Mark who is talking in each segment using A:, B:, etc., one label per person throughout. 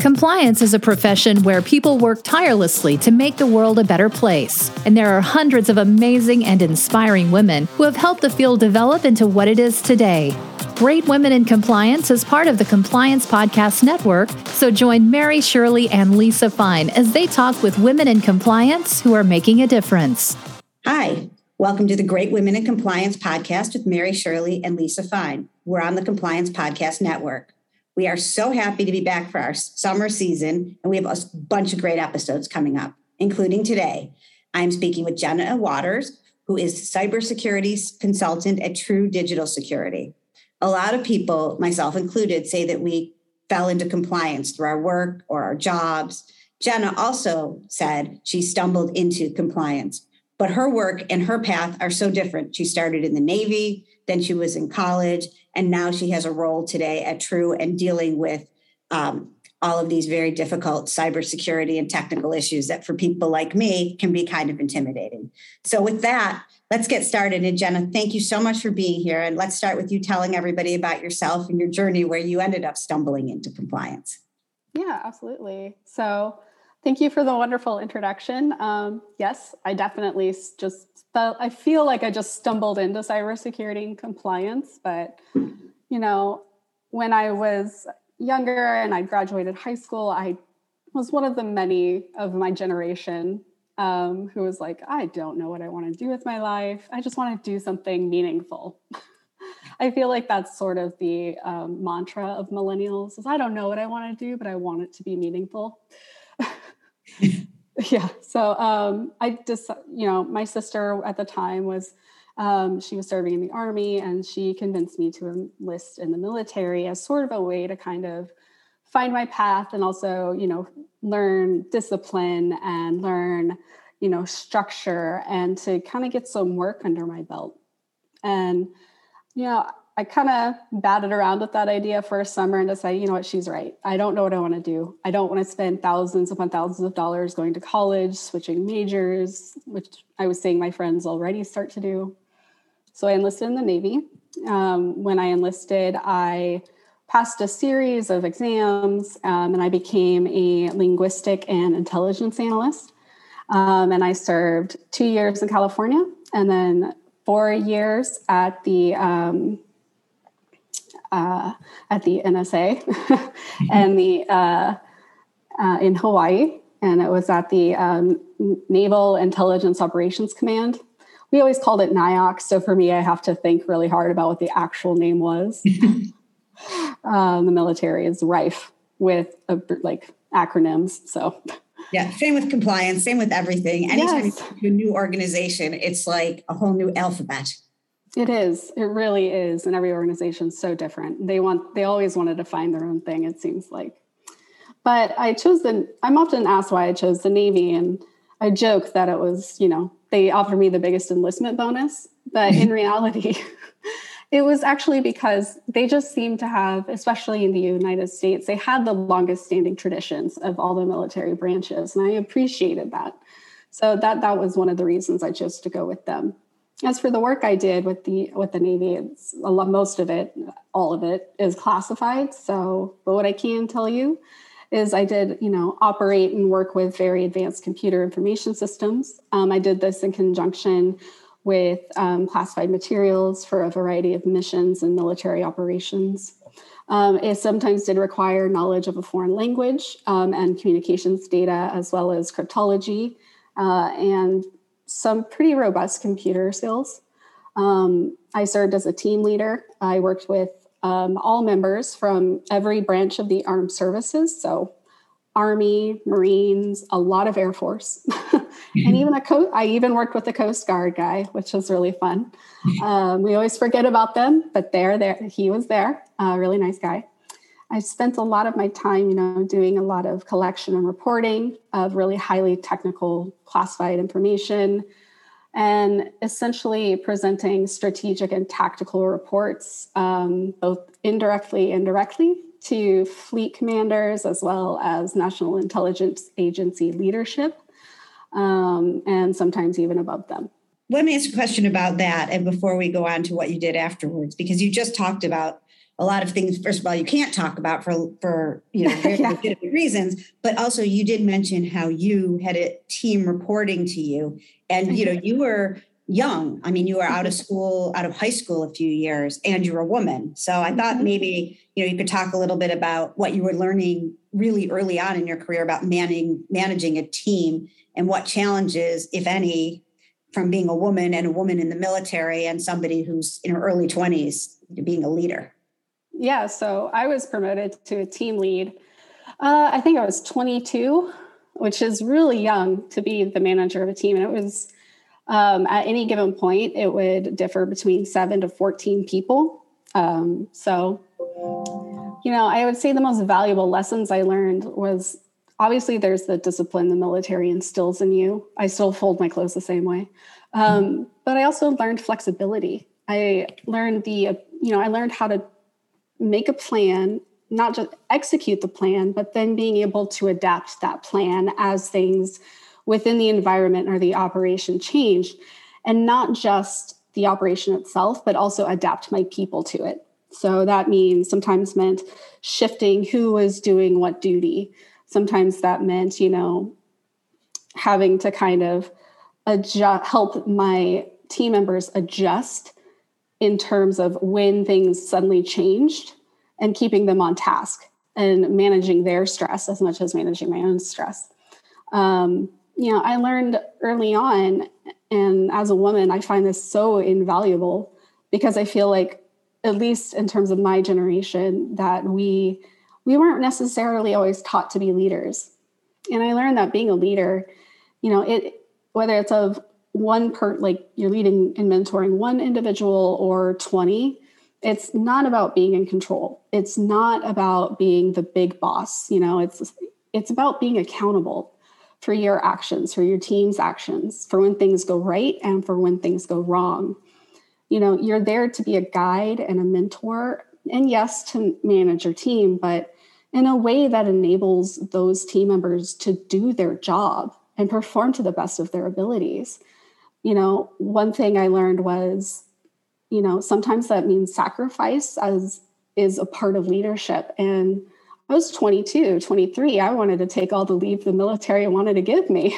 A: Compliance is a profession where people work tirelessly to make the world a better place. And there are hundreds of amazing and inspiring women who have helped the field develop into what it is today. Great Women in Compliance is part of the Compliance Podcast Network, so join Mary Shirley and Lisa Fine as they talk with women in compliance who are making a difference.
B: Hi, welcome to the Great Women in Compliance Podcast with Mary Shirley and Lisa Fine. We're on the Compliance Podcast Network. We are so happy to be back for our summer season, and we have a bunch of great episodes coming up, including today. I'm speaking with Jenna Waters, who is cybersecurity consultant at True Digital Security. A lot of people, myself included, say that we fell into compliance through our work or our jobs. Jenna also said she stumbled into compliance, but her work and her path are so different. She started in the Navy, then she was in college, and now she has a role today at True and dealing with um, all of these very difficult cybersecurity and technical issues that for people like me can be kind of intimidating. So, with that, let's get started. And Jenna, thank you so much for being here. And let's start with you telling everybody about yourself and your journey where you ended up stumbling into compliance.
C: Yeah, absolutely. So, thank you for the wonderful introduction. Um, yes, I definitely just felt I feel like I just stumbled into cybersecurity and compliance, but you know, when I was younger and I graduated high school, I was one of the many of my generation um, who was like, I don't know what I want to do with my life. I just want to do something meaningful. I feel like that's sort of the um, mantra of millennials is I don't know what I want to do, but I want it to be meaningful. yeah so um, i just you know my sister at the time was um, she was serving in the army and she convinced me to enlist in the military as sort of a way to kind of find my path and also you know learn discipline and learn you know structure and to kind of get some work under my belt. And you know I kind of batted around with that idea for a summer and decided, you know what, she's right. I don't know what I want to do. I don't want to spend thousands upon thousands of dollars going to college, switching majors, which I was seeing my friends already start to do. So I enlisted in the Navy. Um, when I enlisted, I passed a series of exams um, and I became a linguistic and intelligence analyst. Um, and I served two years in California and then four years at the um, uh, at the NSA and the uh, uh, in Hawaii, and it was at the um, Naval Intelligence Operations Command. We always called it NIOC, so for me, I have to think really hard about what the actual name was. um, the military is rife with uh, like acronyms, so.
B: Yeah, same with compliance, same with everything. Anytime yes. you a new organization, it's like a whole new alphabet.
C: It is. It really is. And every organization is so different. They want they always wanted to find their own thing, it seems like. But I chose the I'm often asked why I chose the Navy and I joke that it was, you know, they offered me the biggest enlistment bonus, but in reality it was actually because they just seemed to have, especially in the United States, they had the longest standing traditions of all the military branches. And I appreciated that. So that that was one of the reasons I chose to go with them as for the work I did with the with the Navy, it's lot, most of it, all of it is classified. So, but what I can tell you is I did, you know, operate and work with very advanced computer information systems. Um, I did this in conjunction with um, classified materials for a variety of missions and military operations. Um, it sometimes did require knowledge of a foreign language um, and communications data, as well as cryptology uh, and some pretty robust computer skills. Um, I served as a team leader. I worked with um, all members from every branch of the armed services. So, Army, Marines, a lot of Air Force, and even a coast. I even worked with the Coast Guard guy, which was really fun. Um, we always forget about them, but they're there. He was there, a really nice guy. I spent a lot of my time, you know, doing a lot of collection and reporting of really highly technical classified information and essentially presenting strategic and tactical reports, um, both indirectly and directly, to fleet commanders as well as National Intelligence Agency leadership, um, and sometimes even above them.
B: Let me ask a question about that, and before we go on to what you did afterwards, because you just talked about a lot of things first of all you can't talk about for for you know very yeah. legitimate reasons but also you did mention how you had a team reporting to you and you know mm-hmm. you were young i mean you were out of mm-hmm. school out of high school a few years and you're a woman so i thought mm-hmm. maybe you know you could talk a little bit about what you were learning really early on in your career about managing managing a team and what challenges if any from being a woman and a woman in the military and somebody who's in her early 20s being a leader
C: yeah, so I was promoted to a team lead. Uh, I think I was 22, which is really young to be the manager of a team. And it was um, at any given point, it would differ between seven to 14 people. Um, so, you know, I would say the most valuable lessons I learned was obviously there's the discipline the military instills in you. I still fold my clothes the same way. Um, but I also learned flexibility. I learned the, you know, I learned how to make a plan, not just execute the plan, but then being able to adapt that plan as things within the environment or the operation change, and not just the operation itself, but also adapt my people to it. So that means sometimes meant shifting who was doing what duty. Sometimes that meant, you know, having to kind of adjust, help my team members adjust in terms of when things suddenly changed and keeping them on task and managing their stress as much as managing my own stress. Um, you know, I learned early on, and as a woman, I find this so invaluable because I feel like, at least in terms of my generation, that we we weren't necessarily always taught to be leaders. And I learned that being a leader, you know, it whether it's of one per like you're leading and mentoring one individual or 20 it's not about being in control. It's not about being the big boss you know it's it's about being accountable for your actions for your team's actions for when things go right and for when things go wrong. You know you're there to be a guide and a mentor and yes to manage your team but in a way that enables those team members to do their job and perform to the best of their abilities you know, one thing I learned was, you know, sometimes that means sacrifice as is a part of leadership. And I was 22, 23. I wanted to take all the leave the military wanted to give me.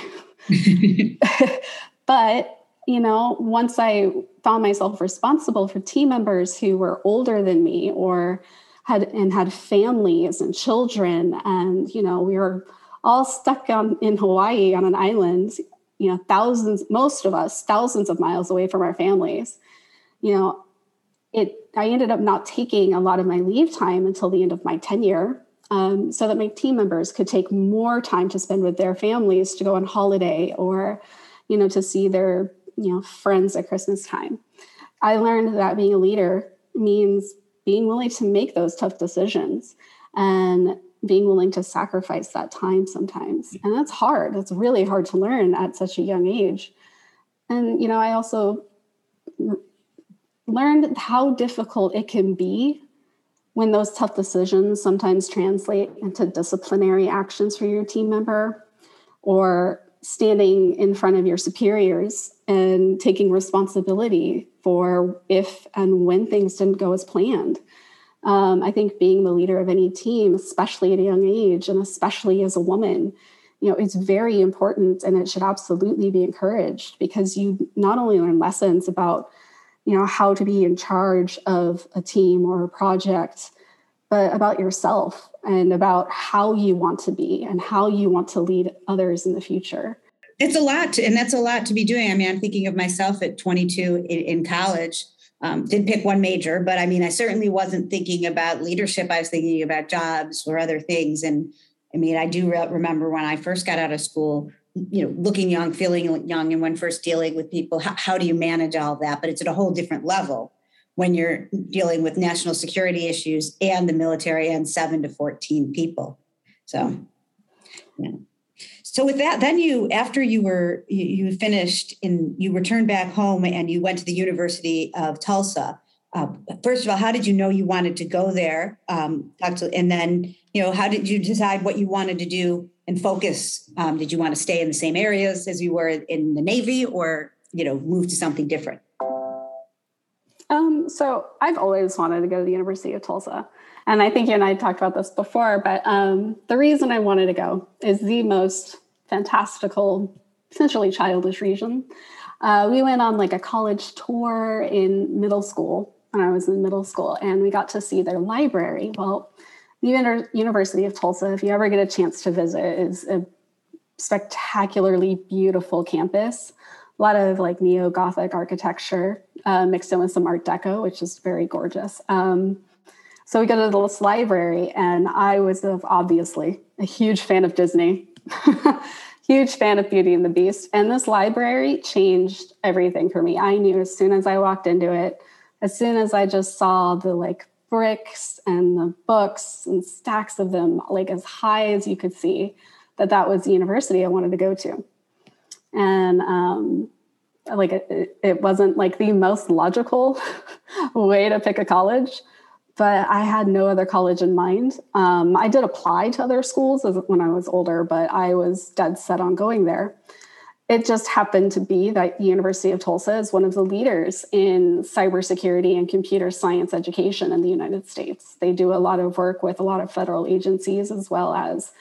C: but, you know, once I found myself responsible for team members who were older than me or had and had families and children and you know we were all stuck on in Hawaii on an island you know thousands most of us thousands of miles away from our families. You know it i ended up not taking a lot of my leave time until the end of my tenure um, so that my team members could take more time to spend with their families to go on holiday or you know to see their you know friends at christmas time. I learned that being a leader means being willing to make those tough decisions and being willing to sacrifice that time sometimes. Mm-hmm. And that's hard. It's really hard to learn at such a young age. And, you know, I also learned how difficult it can be when those tough decisions sometimes translate into disciplinary actions for your team member or standing in front of your superiors and taking responsibility for if and when things didn't go as planned. Um, I think being the leader of any team, especially at a young age, and especially as a woman, you know, it's very important and it should absolutely be encouraged because you not only learn lessons about, you know, how to be in charge of a team or a project, but about yourself and about how you want to be and how you want to lead others in the future.
B: It's a lot, to, and that's a lot to be doing. I mean, I'm thinking of myself at 22 in, in college um, didn't pick one major, but I mean, I certainly wasn't thinking about leadership. I was thinking about jobs or other things. And I mean, I do re- remember when I first got out of school, you know, looking young, feeling young, and when first dealing with people, how, how do you manage all that? But it's at a whole different level when you're dealing with national security issues and the military and seven to 14 people. So, yeah so with that then you after you were you, you, finished in you returned back home and you went to the university of tulsa. Uh, first of all how did you know you wanted to go there? Um, and then you know how did you decide what you wanted to do and focus? Um, did you want to stay in the same areas as you were in the navy or you know move to something different?
C: Um, so I've always wanted to go to the University of Tulsa. And I think you and I talked about this before, but um, the reason I wanted to go is the most fantastical, essentially childish region. Uh, we went on like a college tour in middle school when I was in middle school, and we got to see their library. Well, the University of Tulsa, if you ever get a chance to visit, is a spectacularly beautiful campus. A lot of like neo Gothic architecture uh, mixed in with some Art Deco, which is very gorgeous. Um, so we go to this library, and I was obviously a huge fan of Disney, huge fan of Beauty and the Beast. And this library changed everything for me. I knew as soon as I walked into it, as soon as I just saw the like bricks and the books and stacks of them, like as high as you could see, that that was the university I wanted to go to. And um, like it, it wasn't like the most logical way to pick a college, but I had no other college in mind. Um, I did apply to other schools when I was older, but I was dead set on going there it just happened to be that the University of Tulsa is one of the leaders in cybersecurity and computer science education in the United States. They do a lot of work with a lot of federal agencies as well as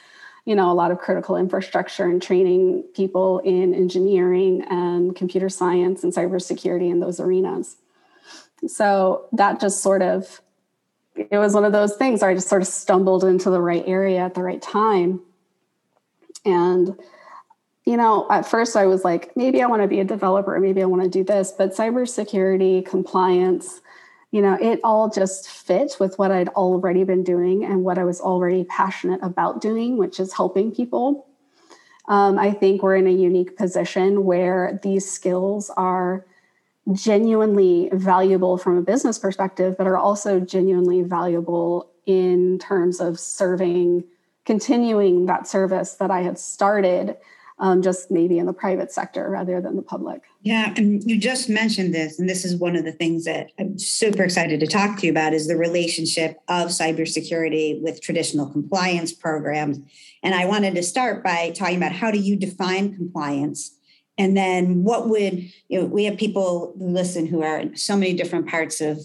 C: you know a lot of critical infrastructure and training people in engineering and computer science and cybersecurity in those arenas. So that just sort of it was one of those things where I just sort of stumbled into the right area at the right time. And you know, at first I was like, maybe I want to be a developer, maybe I want to do this, but cybersecurity, compliance, you know, it all just fit with what I'd already been doing and what I was already passionate about doing, which is helping people. Um, I think we're in a unique position where these skills are genuinely valuable from a business perspective, but are also genuinely valuable in terms of serving, continuing that service that I had started um, just maybe in the private sector rather than the public.
B: Yeah, and you just mentioned this, and this is one of the things that I'm super excited to talk to you about is the relationship of cybersecurity with traditional compliance programs. And I wanted to start by talking about how do you define compliance? And then what would, you know, we have people who listen who are in so many different parts of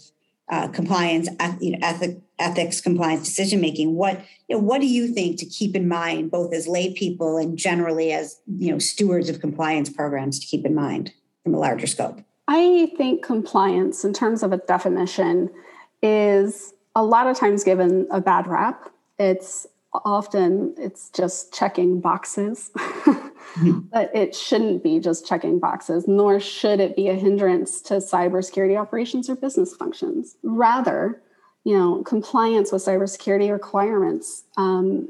B: uh, compliance, you know, ethic, ethics, compliance, decision making. What you know, what do you think to keep in mind, both as lay people and generally as you know stewards of compliance programs, to keep in mind from a larger scope?
C: I think compliance, in terms of a definition, is a lot of times given a bad rap. It's often it's just checking boxes. Mm-hmm. but it shouldn't be just checking boxes nor should it be a hindrance to cybersecurity operations or business functions. Rather you know compliance with cybersecurity requirements um,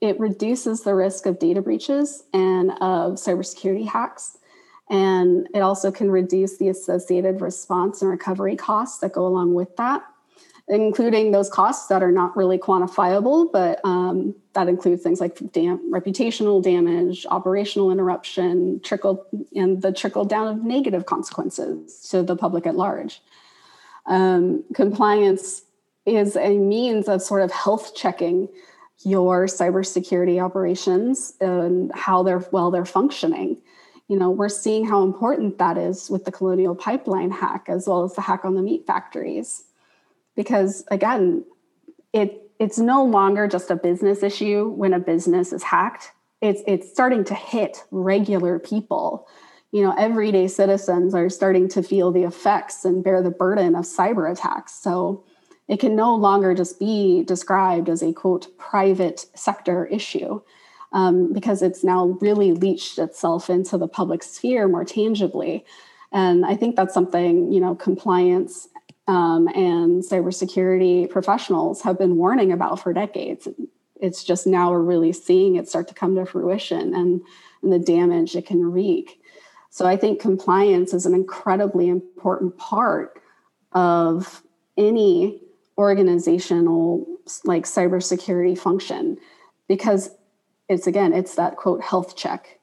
C: it reduces the risk of data breaches and of cybersecurity hacks. And it also can reduce the associated response and recovery costs that go along with that including those costs that are not really quantifiable, but um, that includes things like dam- reputational damage, operational interruption, trickle, and the trickle down of negative consequences to the public at large. Um, compliance is a means of sort of health checking your cybersecurity operations and how they're well they're functioning you know we're seeing how important that is with the colonial pipeline hack as well as the hack on the meat factories because again it it's no longer just a business issue when a business is hacked. It's it's starting to hit regular people. You know everyday citizens are starting to feel the effects and bear the burden of cyber attacks. So it can no longer just be described as a quote private sector issue um, because it's now really leached itself into the public sphere more tangibly. And i think that's something you know compliance um, and cybersecurity professionals have been warning about for decades. It's just now we're really seeing it start to come to fruition and, and the damage it can wreak. So I think compliance is an incredibly important part of any organizational like cybersecurity function because it's again it's that quote health check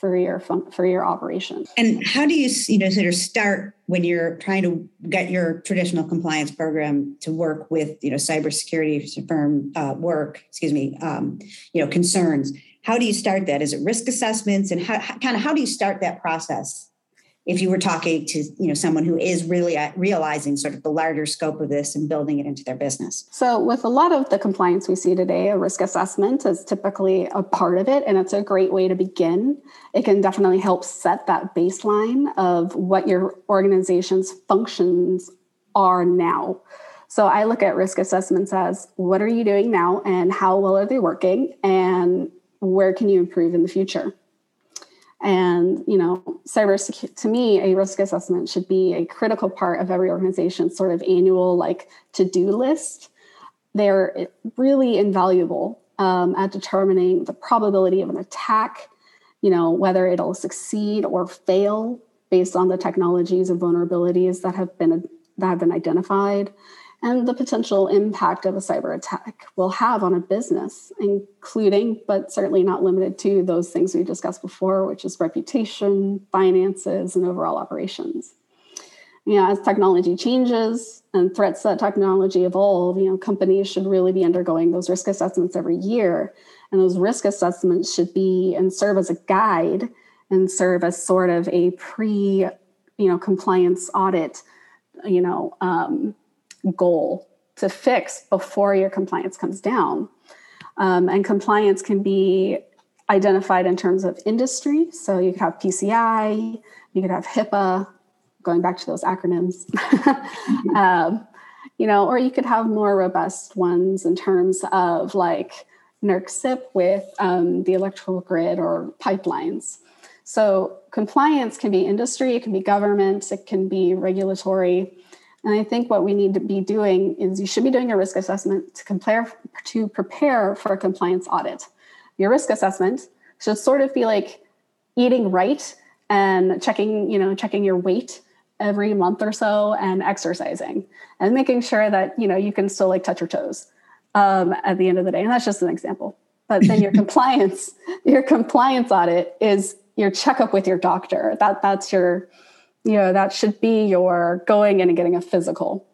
C: for your for your operation.
B: And how do you you know sort of start when you're trying to get your traditional compliance program to work with you know cybersecurity firm uh, work? Excuse me, um, you know concerns. How do you start that? Is it risk assessments and how, how kind of how do you start that process? If you were talking to you know someone who is really uh, realizing sort of the larger scope of this and building it into their business.
C: So with a lot of the compliance we see today a risk assessment is typically a part of it and it's a great way to begin. It can definitely help set that baseline of what your organization's functions are now. So i look at risk assessments as what are you doing now and how well are they working and where can you improve in the future and, you know, cybersecurity, to me, a risk assessment should be a critical part of every organization's sort of annual like to-do list. They're really invaluable um, at determining the probability of an attack, you know, whether it'll succeed or fail based on the technologies and vulnerabilities that have been that have been identified and the potential impact of a cyber attack will have on a business, including, but certainly not limited to, those things we discussed before, which is reputation, finances, and overall operations. You know, as technology changes and threats that technology evolve, you know, companies should really be undergoing those risk assessments every year. And those risk assessments should be and serve as a guide and serve as sort of a pre, you know, compliance audit, you know, um, goal to fix before your compliance comes down. Um, and compliance can be identified in terms of industry. So you could have PCI, you could have HIPAA, going back to those acronyms. um, you know, or you could have more robust ones in terms of like NERC CIP with um, the electrical grid or pipelines. So compliance can be industry, it can be government, it can be regulatory. And I think what we need to be doing is you should be doing a risk assessment to compare to prepare for a compliance audit. Your risk assessment should sort of be like eating right and checking, you know, checking your weight every month or so and exercising and making sure that you know you can still like touch your toes um, at the end of the day. And that's just an example. But then your compliance, your compliance audit is your checkup with your doctor. That that's your you know that should be your going in and getting a physical.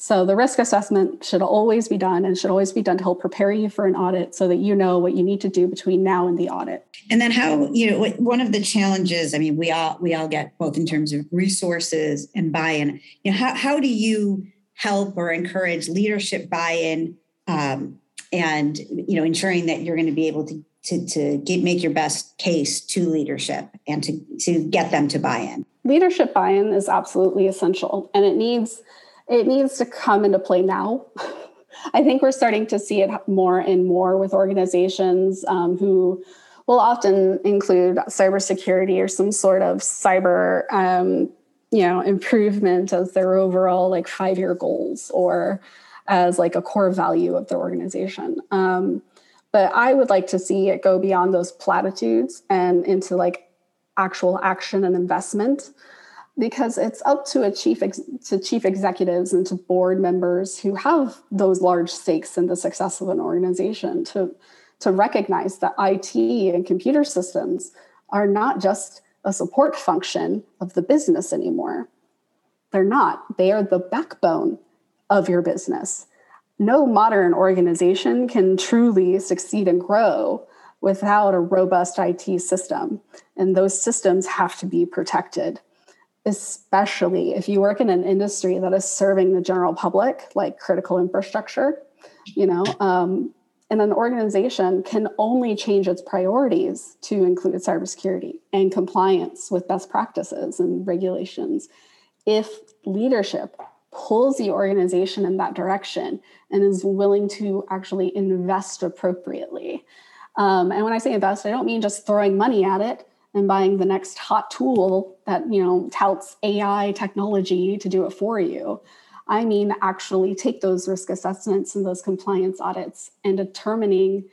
C: So the risk assessment should always be done and should always be done to help prepare you for an audit so that you know what you need to do between now and the audit.
B: And then how you know one of the challenges i mean we all we all get both in terms of resources and buy-in. You know how, how do you help or encourage leadership buy-in um, and you know ensuring that you're going to be able to to, to get, make your best case to leadership and to, to get them to buy in.
C: Leadership buy-in is absolutely essential and it needs it needs to come into play now. I think we're starting to see it more and more with organizations um, who will often include cybersecurity or some sort of cyber um, you know improvement as their overall like five year goals or as like a core value of their organization. Um, but i would like to see it go beyond those platitudes and into like actual action and investment because it's up to a chief ex- to chief executives and to board members who have those large stakes in the success of an organization to to recognize that IT and computer systems are not just a support function of the business anymore. They're not. They are the backbone of your business. No modern organization can truly succeed and grow without a robust IT system. And those systems have to be protected, especially if you work in an industry that is serving the general public, like critical infrastructure. You know, um, and an organization can only change its priorities to include cybersecurity and compliance with best practices and regulations if leadership pulls the organization in that direction and is willing to actually invest appropriately. Um, and when I say invest, I don't mean just throwing money at it and buying the next hot tool that you know touts AI technology to do it for you. I mean actually take those risk assessments and those compliance audits and determining,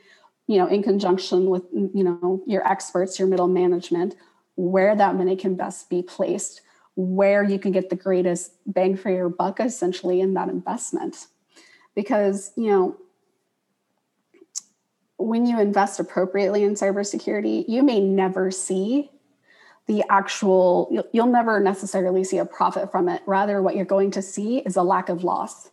C: you know, in conjunction with you know your experts, your middle management, where that money can best be placed, where you can get the greatest bang for your buck essentially in that investment. Because, you know, when you invest appropriately in cybersecurity, you may never see the actual, you'll, you'll, never necessarily see a profit from it. Rather, what you're going to see is a lack of loss.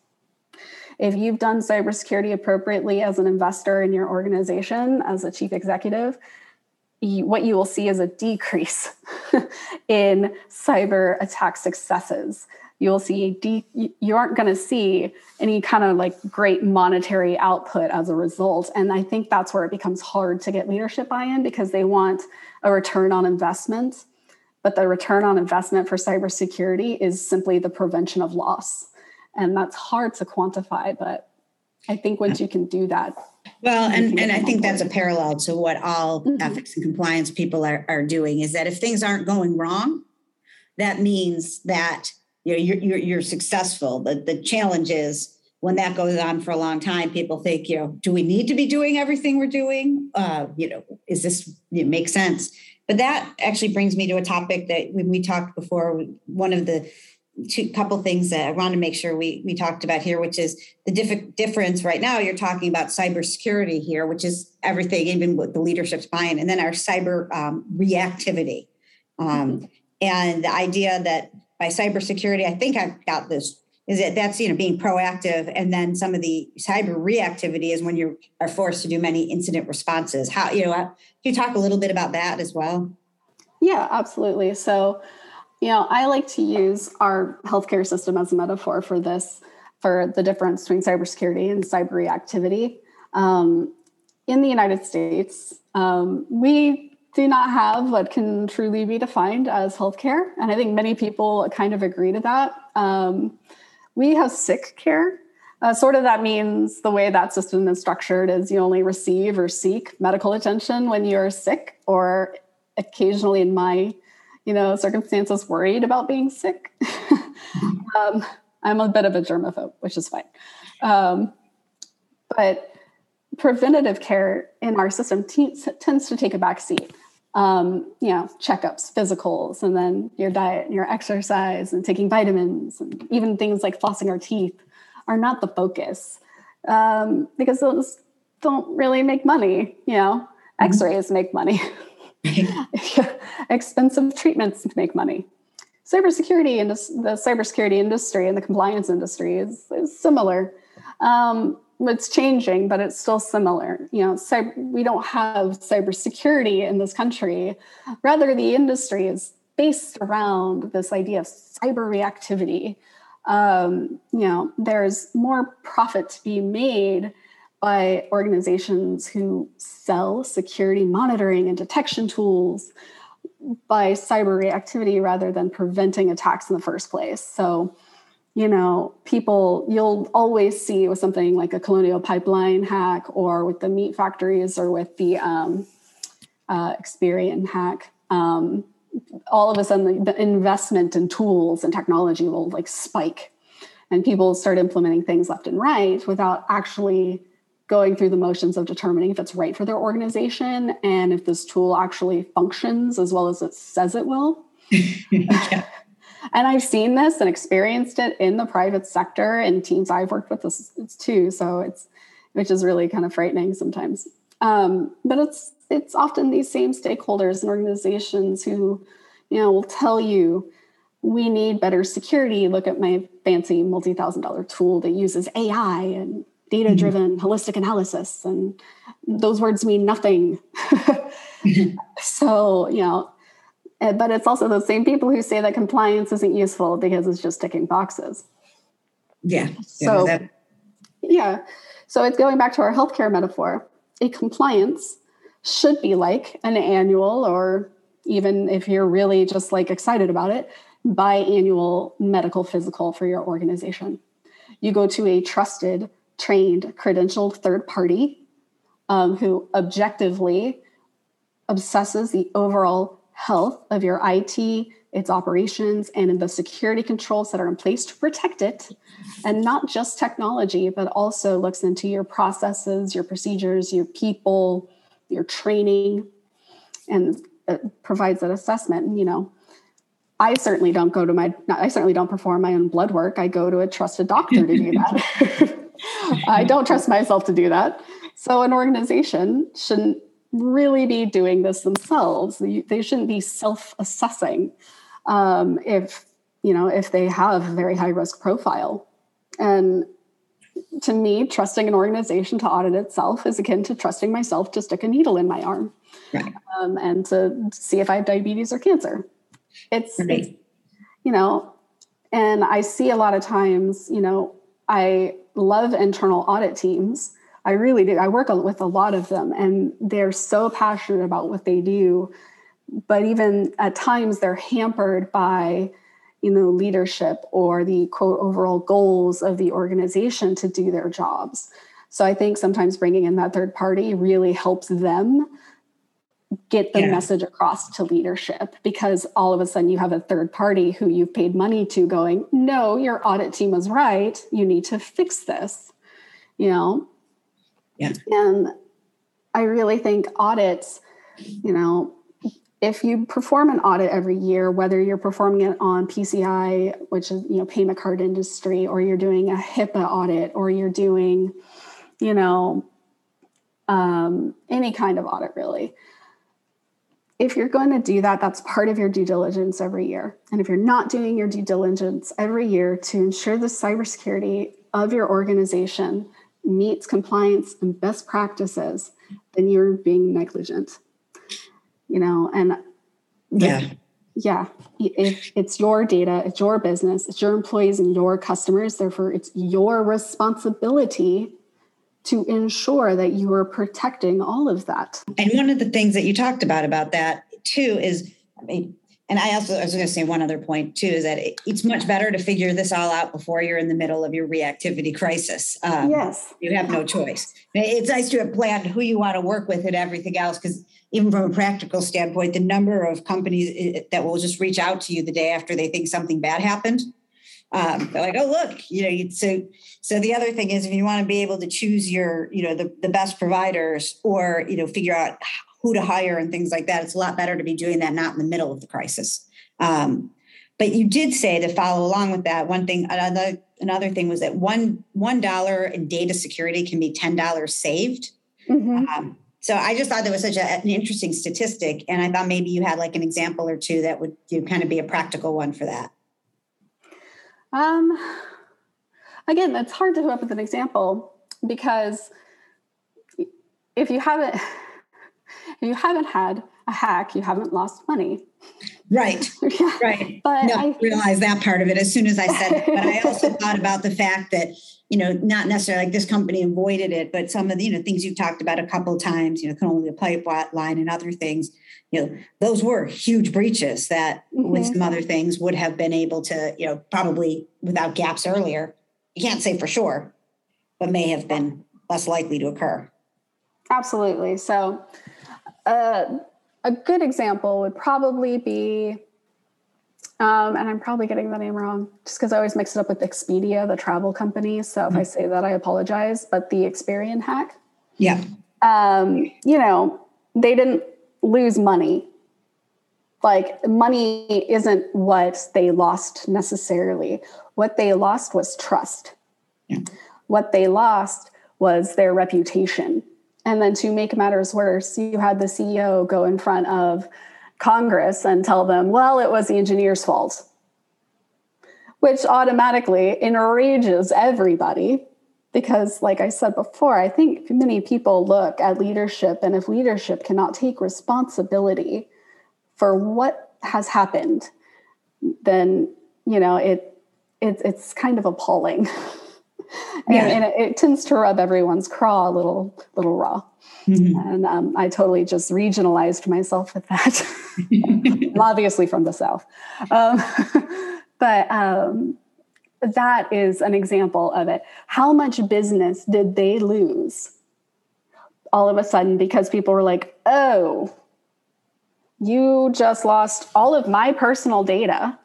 C: If you've done cybersecurity appropriately as an investor in your organization, as a chief executive, what you will see is a decrease in cyber attack successes. You'll see de- you aren't going to see any kind of like great monetary output as a result. And i think that's where it becomes hard to get leadership buy-in because they want a return on investment. But the return on investment for cybersecurity is simply the prevention of loss. And that's hard to quantify but i think once you can do that
B: well and, and i think that's a parallel to what all mm-hmm. ethics and compliance people are, are doing is that if things aren't going wrong that means that you know you're, you're, you're successful. The, the challenge is when that goes on for a long time people think you know do we need to be doing everything we're doing? Uh, you know is this it makes sense? But that actually brings me to a topic that when we talked before. One of the two couple things that i want to make sure we, we talked about here which is the diff- difference right now you're talking about cybersecurity here which is everything even with the leadership's buy-in and then our cyber um, reactivity um, and the idea that by cybersecurity, I think I've got this. Is that that's you know being proactive, and then some of the cyber reactivity is when you are forced to do many incident responses. How you know? Uh, can you talk a little bit about that as well?
C: Yeah, absolutely. So, you know, I like to use our healthcare system as a metaphor for this, for the difference between cybersecurity and cyber reactivity. Um, in the United States, um, we do not have what can truly be defined as healthcare. And I think many people kind of agree to that. Um, we have sick care. Uh, sort of that means the way that system is structured is you only receive or seek medical attention when you're sick or occasionally in my you know circumstances worried about being sick um, i'm a bit of a germaphobe which is fine um, but preventative care in our system t- tends to take a back seat um, you know, checkups, physicals, and then your diet and your exercise and taking vitamins and even things like flossing our teeth are not the focus um, because those don't really make money. You know, mm-hmm. X-rays make money. Expensive treatments to make money. Cybersecurity and the cybersecurity industry and the compliance industry is, is similar. Um, it's changing, but it's still similar. You know, cyber, we don't have cybersecurity in this country. Rather, the industry is based around this idea of cyber reactivity. Um, you know, there's more profit to be made by organizations who sell security monitoring and detection tools by cyber reactivity rather than preventing attacks in the first place. So, you know, people you'll always see with something like a colonial pipeline hack or with the meat factories or with the um, uh, Experian hack. Um, all of a sudden, the investment in tools and technology will like spike, and people start implementing things left and right without actually going through the motions of determining if it's right for their organization and if this tool actually functions as well as it says it will. yeah. And I've seen this and experienced it in the private sector and teams I've worked with this too. So it's which is really kind of frightening sometimes. Um, but it's it's often these same stakeholders and organizations who, you know, will tell you we need better security. Look at my fancy multi-thousand dollar tool that uses AI and data-driven mm-hmm. holistic analysis. And those words mean nothing. mm-hmm. So, you know, uh, but it's also those same people who say that compliance isn't useful because it's just ticking boxes.
B: Yeah.
C: So, yeah, yeah. So it's going back to our healthcare metaphor. A compliance should be like an annual, or even if you're really just like excited about it, biannual medical physical for your organization. You go to a trusted, trained, credentialed third party um, who objectively obsesses the overall health of your IT, its operations, and the security controls that are in place to protect it. And not just technology, but also looks into your processes, your procedures, your people, your training, and provides that assessment. You know, I certainly don't go to my, I certainly don't perform my own blood work. I go to a trusted doctor to do that. I don't trust myself to do that. So an organization shouldn't really be doing this themselves. They shouldn't be self-assessing um, if you know if they have a very high risk profile. And to me, trusting an organization to audit itself is akin to trusting myself to stick a needle in my arm right. um, and to see if I have diabetes or cancer. It's, right. it's, you know, and I see a lot of times, you know, I love internal audit teams. I really do. I work with a lot of them, and they're so passionate about what they do. But even at times, they're hampered by you know leadership or the quote overall goals of the organization to do their jobs so i think sometimes bringing in that third party really helps them get the yeah. message across to leadership because all of a sudden you have a third party who you've paid money to going no your audit team was right you need to fix this you know
B: yeah
C: and i really think audits you know if you perform an audit every year, whether you're performing it on PCI, which is you know payment card industry, or you're doing a HIPAA audit, or you're doing, you know, um, any kind of audit really. If you're going to do that, that's part of your due diligence every year. And if you're not doing your due diligence every year to ensure the cybersecurity of your organization meets compliance and best practices, then you're being negligent you know and
B: yeah
C: yeah if it's your data it's your business it's your employees and your customers therefore it's your responsibility to ensure that you are protecting all of that
B: and one of the things that you talked about about that too is I mean, and I also I was going to say one other point too is that it, it's much better to figure this all out before you're in the middle of your reactivity crisis.
C: Um, yes,
B: you have no choice. It's nice to have planned who you want to work with and everything else because even from a practical standpoint, the number of companies eh, that will just reach out to you the day after they think something bad happened. Um, they're like, oh look, you know. So, so the other thing is, if you want to be able to choose your, you know, the the best providers, or you know, figure out who to hire and things like that, it's a lot better to be doing that not in the middle of the crisis. Um, but you did say to follow along with that. One thing, another another thing was that one one dollar in data security can be ten dollars saved. Mm-hmm. Um, so I just thought that was such a, an interesting statistic. And I thought maybe you had like an example or two that would you know, kind of be a practical one for that.
C: Um, again, that's hard to come up with an example because if you haven't, if you haven't had a hack, you haven't lost money.
B: Right. yeah. Right. But no, I realized that part of it as soon as I said it. But I also thought about the fact that you know, not necessarily like this company avoided it, but some of the, you know, things you've talked about a couple times, you know, Colonial Pipeline and other things, you know, those were huge breaches that mm-hmm. with some other things would have been able to, you know, probably without gaps earlier. You can't say for sure, but may have been less likely to occur.
C: Absolutely. So, uh, a good example would probably be um, and I'm probably getting the name wrong just because I always mix it up with Expedia, the travel company. So mm-hmm. if I mm-hmm. say that, I apologize. But the Experian hack.
B: Yeah.
C: Um, you know, they didn't lose money. Like, money isn't what they lost necessarily. What they lost was trust. Yeah. What they lost was their reputation. And then to make matters worse, you had the CEO go in front of Congress and tell them, well, it was the engineer's fault, which automatically enrages everybody. Because, like I said before, I think many people look at leadership, and if leadership cannot take responsibility for what has happened, then you know it, it it's kind of appalling. yeah. and, and it, it, tends to rub everyone's craw a little little raw. Mm-hmm. And um, I totally just regionalized myself with that, obviously from the South. Um, but um, that is an example of it. How much business did they lose all of a sudden because people were like, oh, you just lost all of my personal data.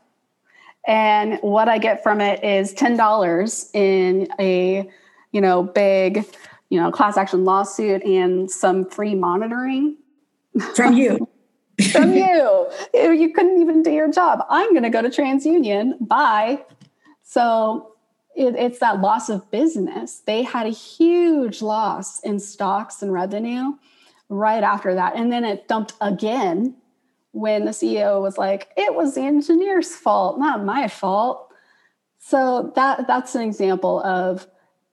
C: And what I get from it is $10 in a, you know, big you know, class action lawsuit and some free monitoring
B: from you.
C: from you. You couldn't even do your job. I'm going to go to TransUnion. Bye. So it, it's that loss of business. They had a huge loss in stocks and revenue right after that. And then it dumped again when the CEO was like, it was the engineer's fault, not my fault. So that that's an example of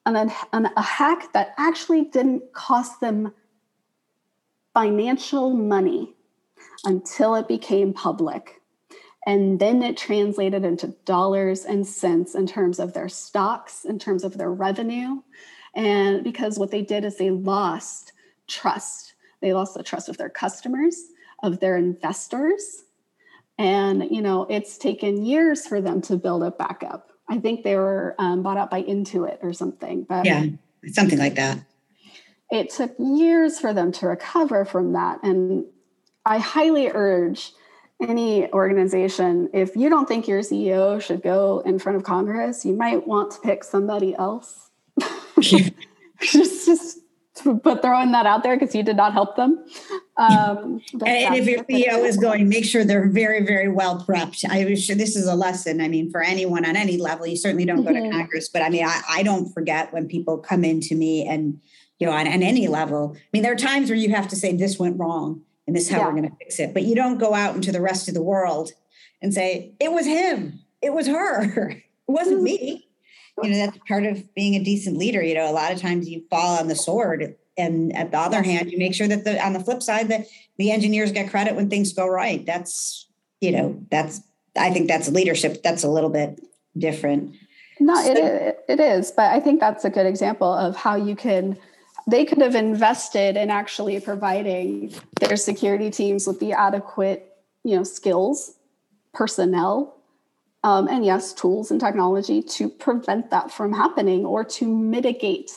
C: and an, a hack that actually didn't cost them financial money until it became public. And then it translated into dollars and cents in terms of their stocks, in terms of their revenue. And because what they did is they lost trust. They lost the trust of their customers, of their investors. And, you know, it's taken years for them to build it back up. I think they were um, bought out by Intuit or something.
B: But yeah, something like that.
C: It took years for them to recover from that. And I highly urge any organization, if you don't think your CEO should go in front of Congress, you might want to pick somebody else. just, just but throwing that out there because you did not help them. Um,
B: and, if your CEO is going, make sure they're very, very well prepped. I was sure this is a lesson. I mean, for anyone on any level, you certainly don't go mm-hmm. to Congress, but I mean, I, I, don't forget when people come into me and, you know, on, on, any level. I mean, there are times where you have to say, this went wrong and this is how yeah. we're going to fix it. But you don't go out into the rest of the world and say, it was him, it was her, it wasn't me you know that's part of being a decent leader you know a lot of times you fall on the sword and at the other hand you make sure that the on the flip side that the engineers get credit when things go right. That's you know that's i think that's leadership that's a little bit different.
C: No so, it, it is but i think that's a good example of how you can they could have invested in actually providing their security teams with the adequate you know skills personnel um, and yes tools and technology to prevent that from happening or to mitigate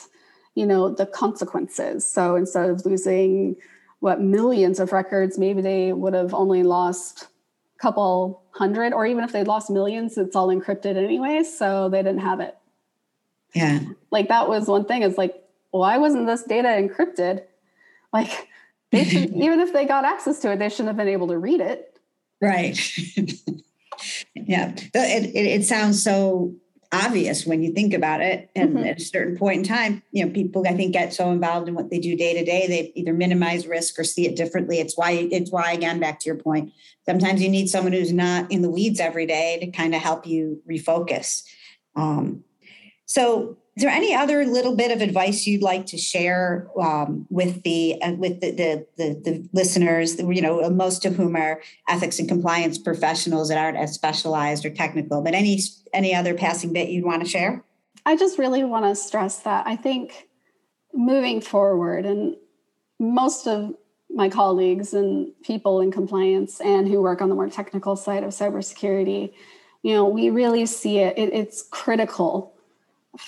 C: you know the consequences. So instead of losing what millions of records maybe they would have only lost a couple hundred or even if they lost millions it's all encrypted anyway so they didn't have it.
B: Yeah.
C: Like that was one thing is like why wasn't this data encrypted? Like they should even if they got access to it they shouldn't have been able to read it.
B: Right yeah. It, it, it, sounds so obvious when you think about it. And mm-hmm. at a certain point in time you know people i think get so involved in what they do day to day they either minimize risk or see it differently. It's why it's why again back to your point sometimes you need someone who's not in the weeds every day to kind of help you refocus. Um, so is there any other little bit of advice you'd like to share um, with the uh, with the, the, the the listeners? You know, most of whom are ethics and compliance professionals that aren't as specialized or technical. But any any other passing bit you'd want to share?
C: I just really want to stress that I think moving forward, and most of my colleagues and people in compliance and who work on the more technical side of cybersecurity, you know, we really see it, it it's critical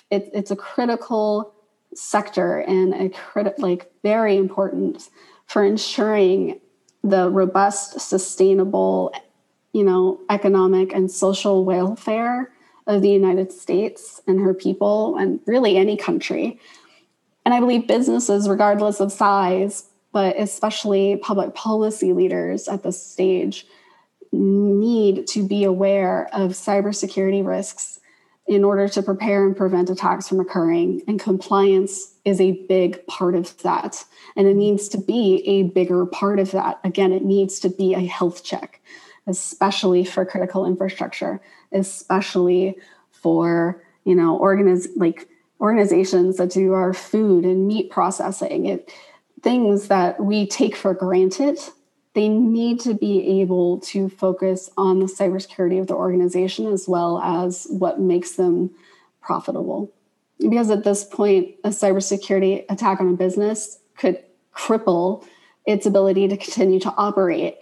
C: it, it's a critical sector and a criti- like very important for ensuring the robust sustainable you know economic and social welfare of the united states and her people and really any country. And i believe businesses regardless of size but especially public policy leaders at this stage need to be aware of cybersecurity risks in order to prepare and prevent attacks from occurring. And compliance is a big part of that. And it needs to be a bigger part of that. Again, it needs to be a health check, especially for critical infrastructure, especially for, you know, organiz- like organizations that do our food and meat processing. It things that we take for granted they need to be able to focus on the cybersecurity of the organization as well as what makes them profitable. Because at this point, a cybersecurity attack on a business could cripple its ability to continue to operate.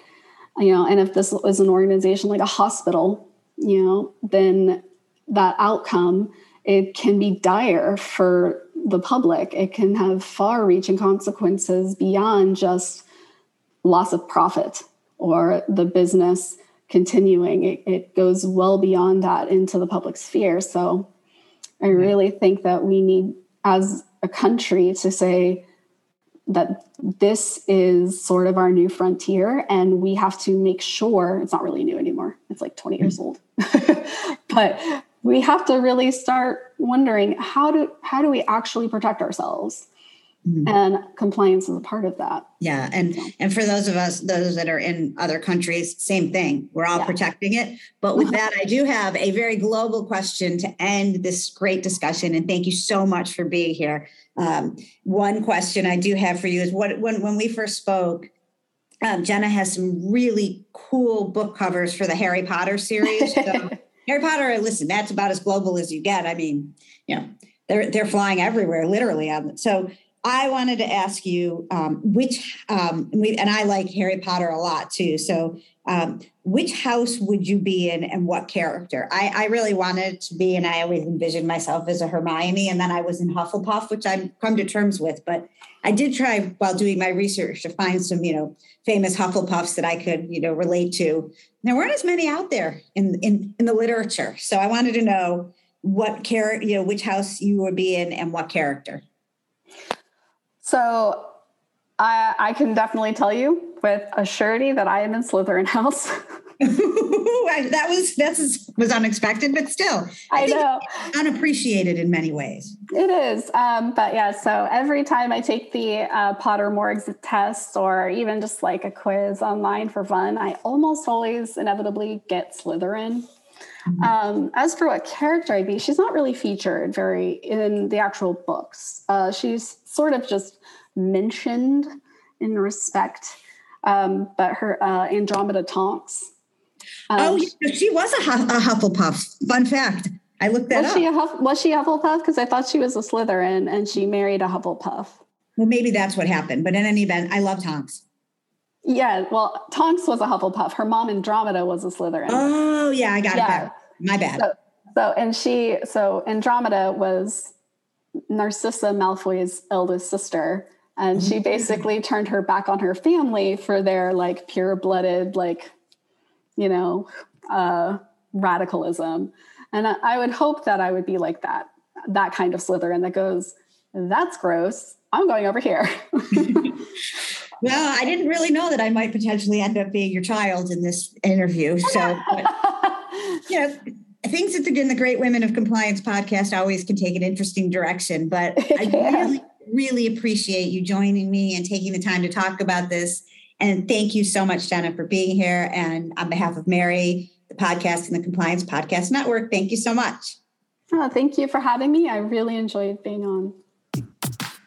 C: You know, and if this is an organization like a hospital, you know, then that outcome it can be dire for the public. It can have far-reaching consequences beyond just loss of profit or the business continuing. It, it, goes well beyond that into the public sphere. So I mm-hmm. really think that we need, as a country, to say that this is sort of our new frontier and we have to make sure it's not really new anymore. It's like 20 years mm-hmm. old. but we have to really start wondering how do how do we actually protect ourselves? Mm-hmm. And compliance is a part of that.
B: Yeah, and and for those of us, those that are in other countries, same thing. We're all yeah. protecting it. But with that, I do have a very global question to end this great discussion. And thank you so much for being here. Um, one question I do have for you is what when when we first spoke. Um, Jenna has some really cool book covers for the Harry Potter series. So Harry Potter, listen, that's about as global as you get. I mean, you know, they're they're flying everywhere, literally. So I wanted to ask you um, which, um, we, and I like Harry Potter a lot too. So, um, which house would you be in and what character? I, I, really wanted to be, and I always envisioned myself as a Hermione, and then I was in Hufflepuff, which I've come to terms with. But I did try while doing my research to find some, you know, famous Hufflepuffs that I could, you know, relate to. There weren't as many out there in in, in the literature, so I wanted to know what character, you know, which house you would be in and what character.
C: So I, I can definitely tell you with a surety that I am in Slytherin house.
B: that was that's was unexpected, but still,
C: I, I know
B: unappreciated in many ways.
C: It is, um, but yeah. So every time I take the uh, Pottermore test, or even just like a quiz online for fun, I almost always inevitably get Slytherin. Mm-hmm. Um, as for what character I'd be, she's not really featured very in the actual books. Uh, she's sort of just mentioned in respect, um, but her uh, Andromeda Tonks.
B: Um, oh, yeah, she was a, a, Hufflepuff. Fun fact. I looked that
C: was
B: up.
C: She a Huff, was she a Hufflepuff? Because I thought she was a Slytherin and she married a Hufflepuff.
B: Well, maybe that's what happened. But in any event, I love Tonks.
C: Yeah, well, Tonks was a Hufflepuff. Her mom Andromeda was a Slytherin.
B: Oh, yeah, I got yeah. it back. My bad.
C: So, so, and she, so Andromeda was Narcissa Malfoy's eldest sister. And she mm-hmm. basically turned her back on her family for their like pure blooded, like, you know, uh, radicalism. And I, I would hope that I would be like that, that kind of Slytherin that goes, that's gross. I'm going over here.
B: well, I didn't really know that I might potentially end up being your child in this interview. So, but, you know, things that in the Great Women of Compliance podcast always can take an interesting direction, but I really, really appreciate you joining me and taking the time to talk about this. And thank you so much, Jenna, for being here. And on behalf of Mary, the podcast, and the Compliance Podcast Network, thank you so much.
C: Oh, thank you for having me. I really enjoyed being on.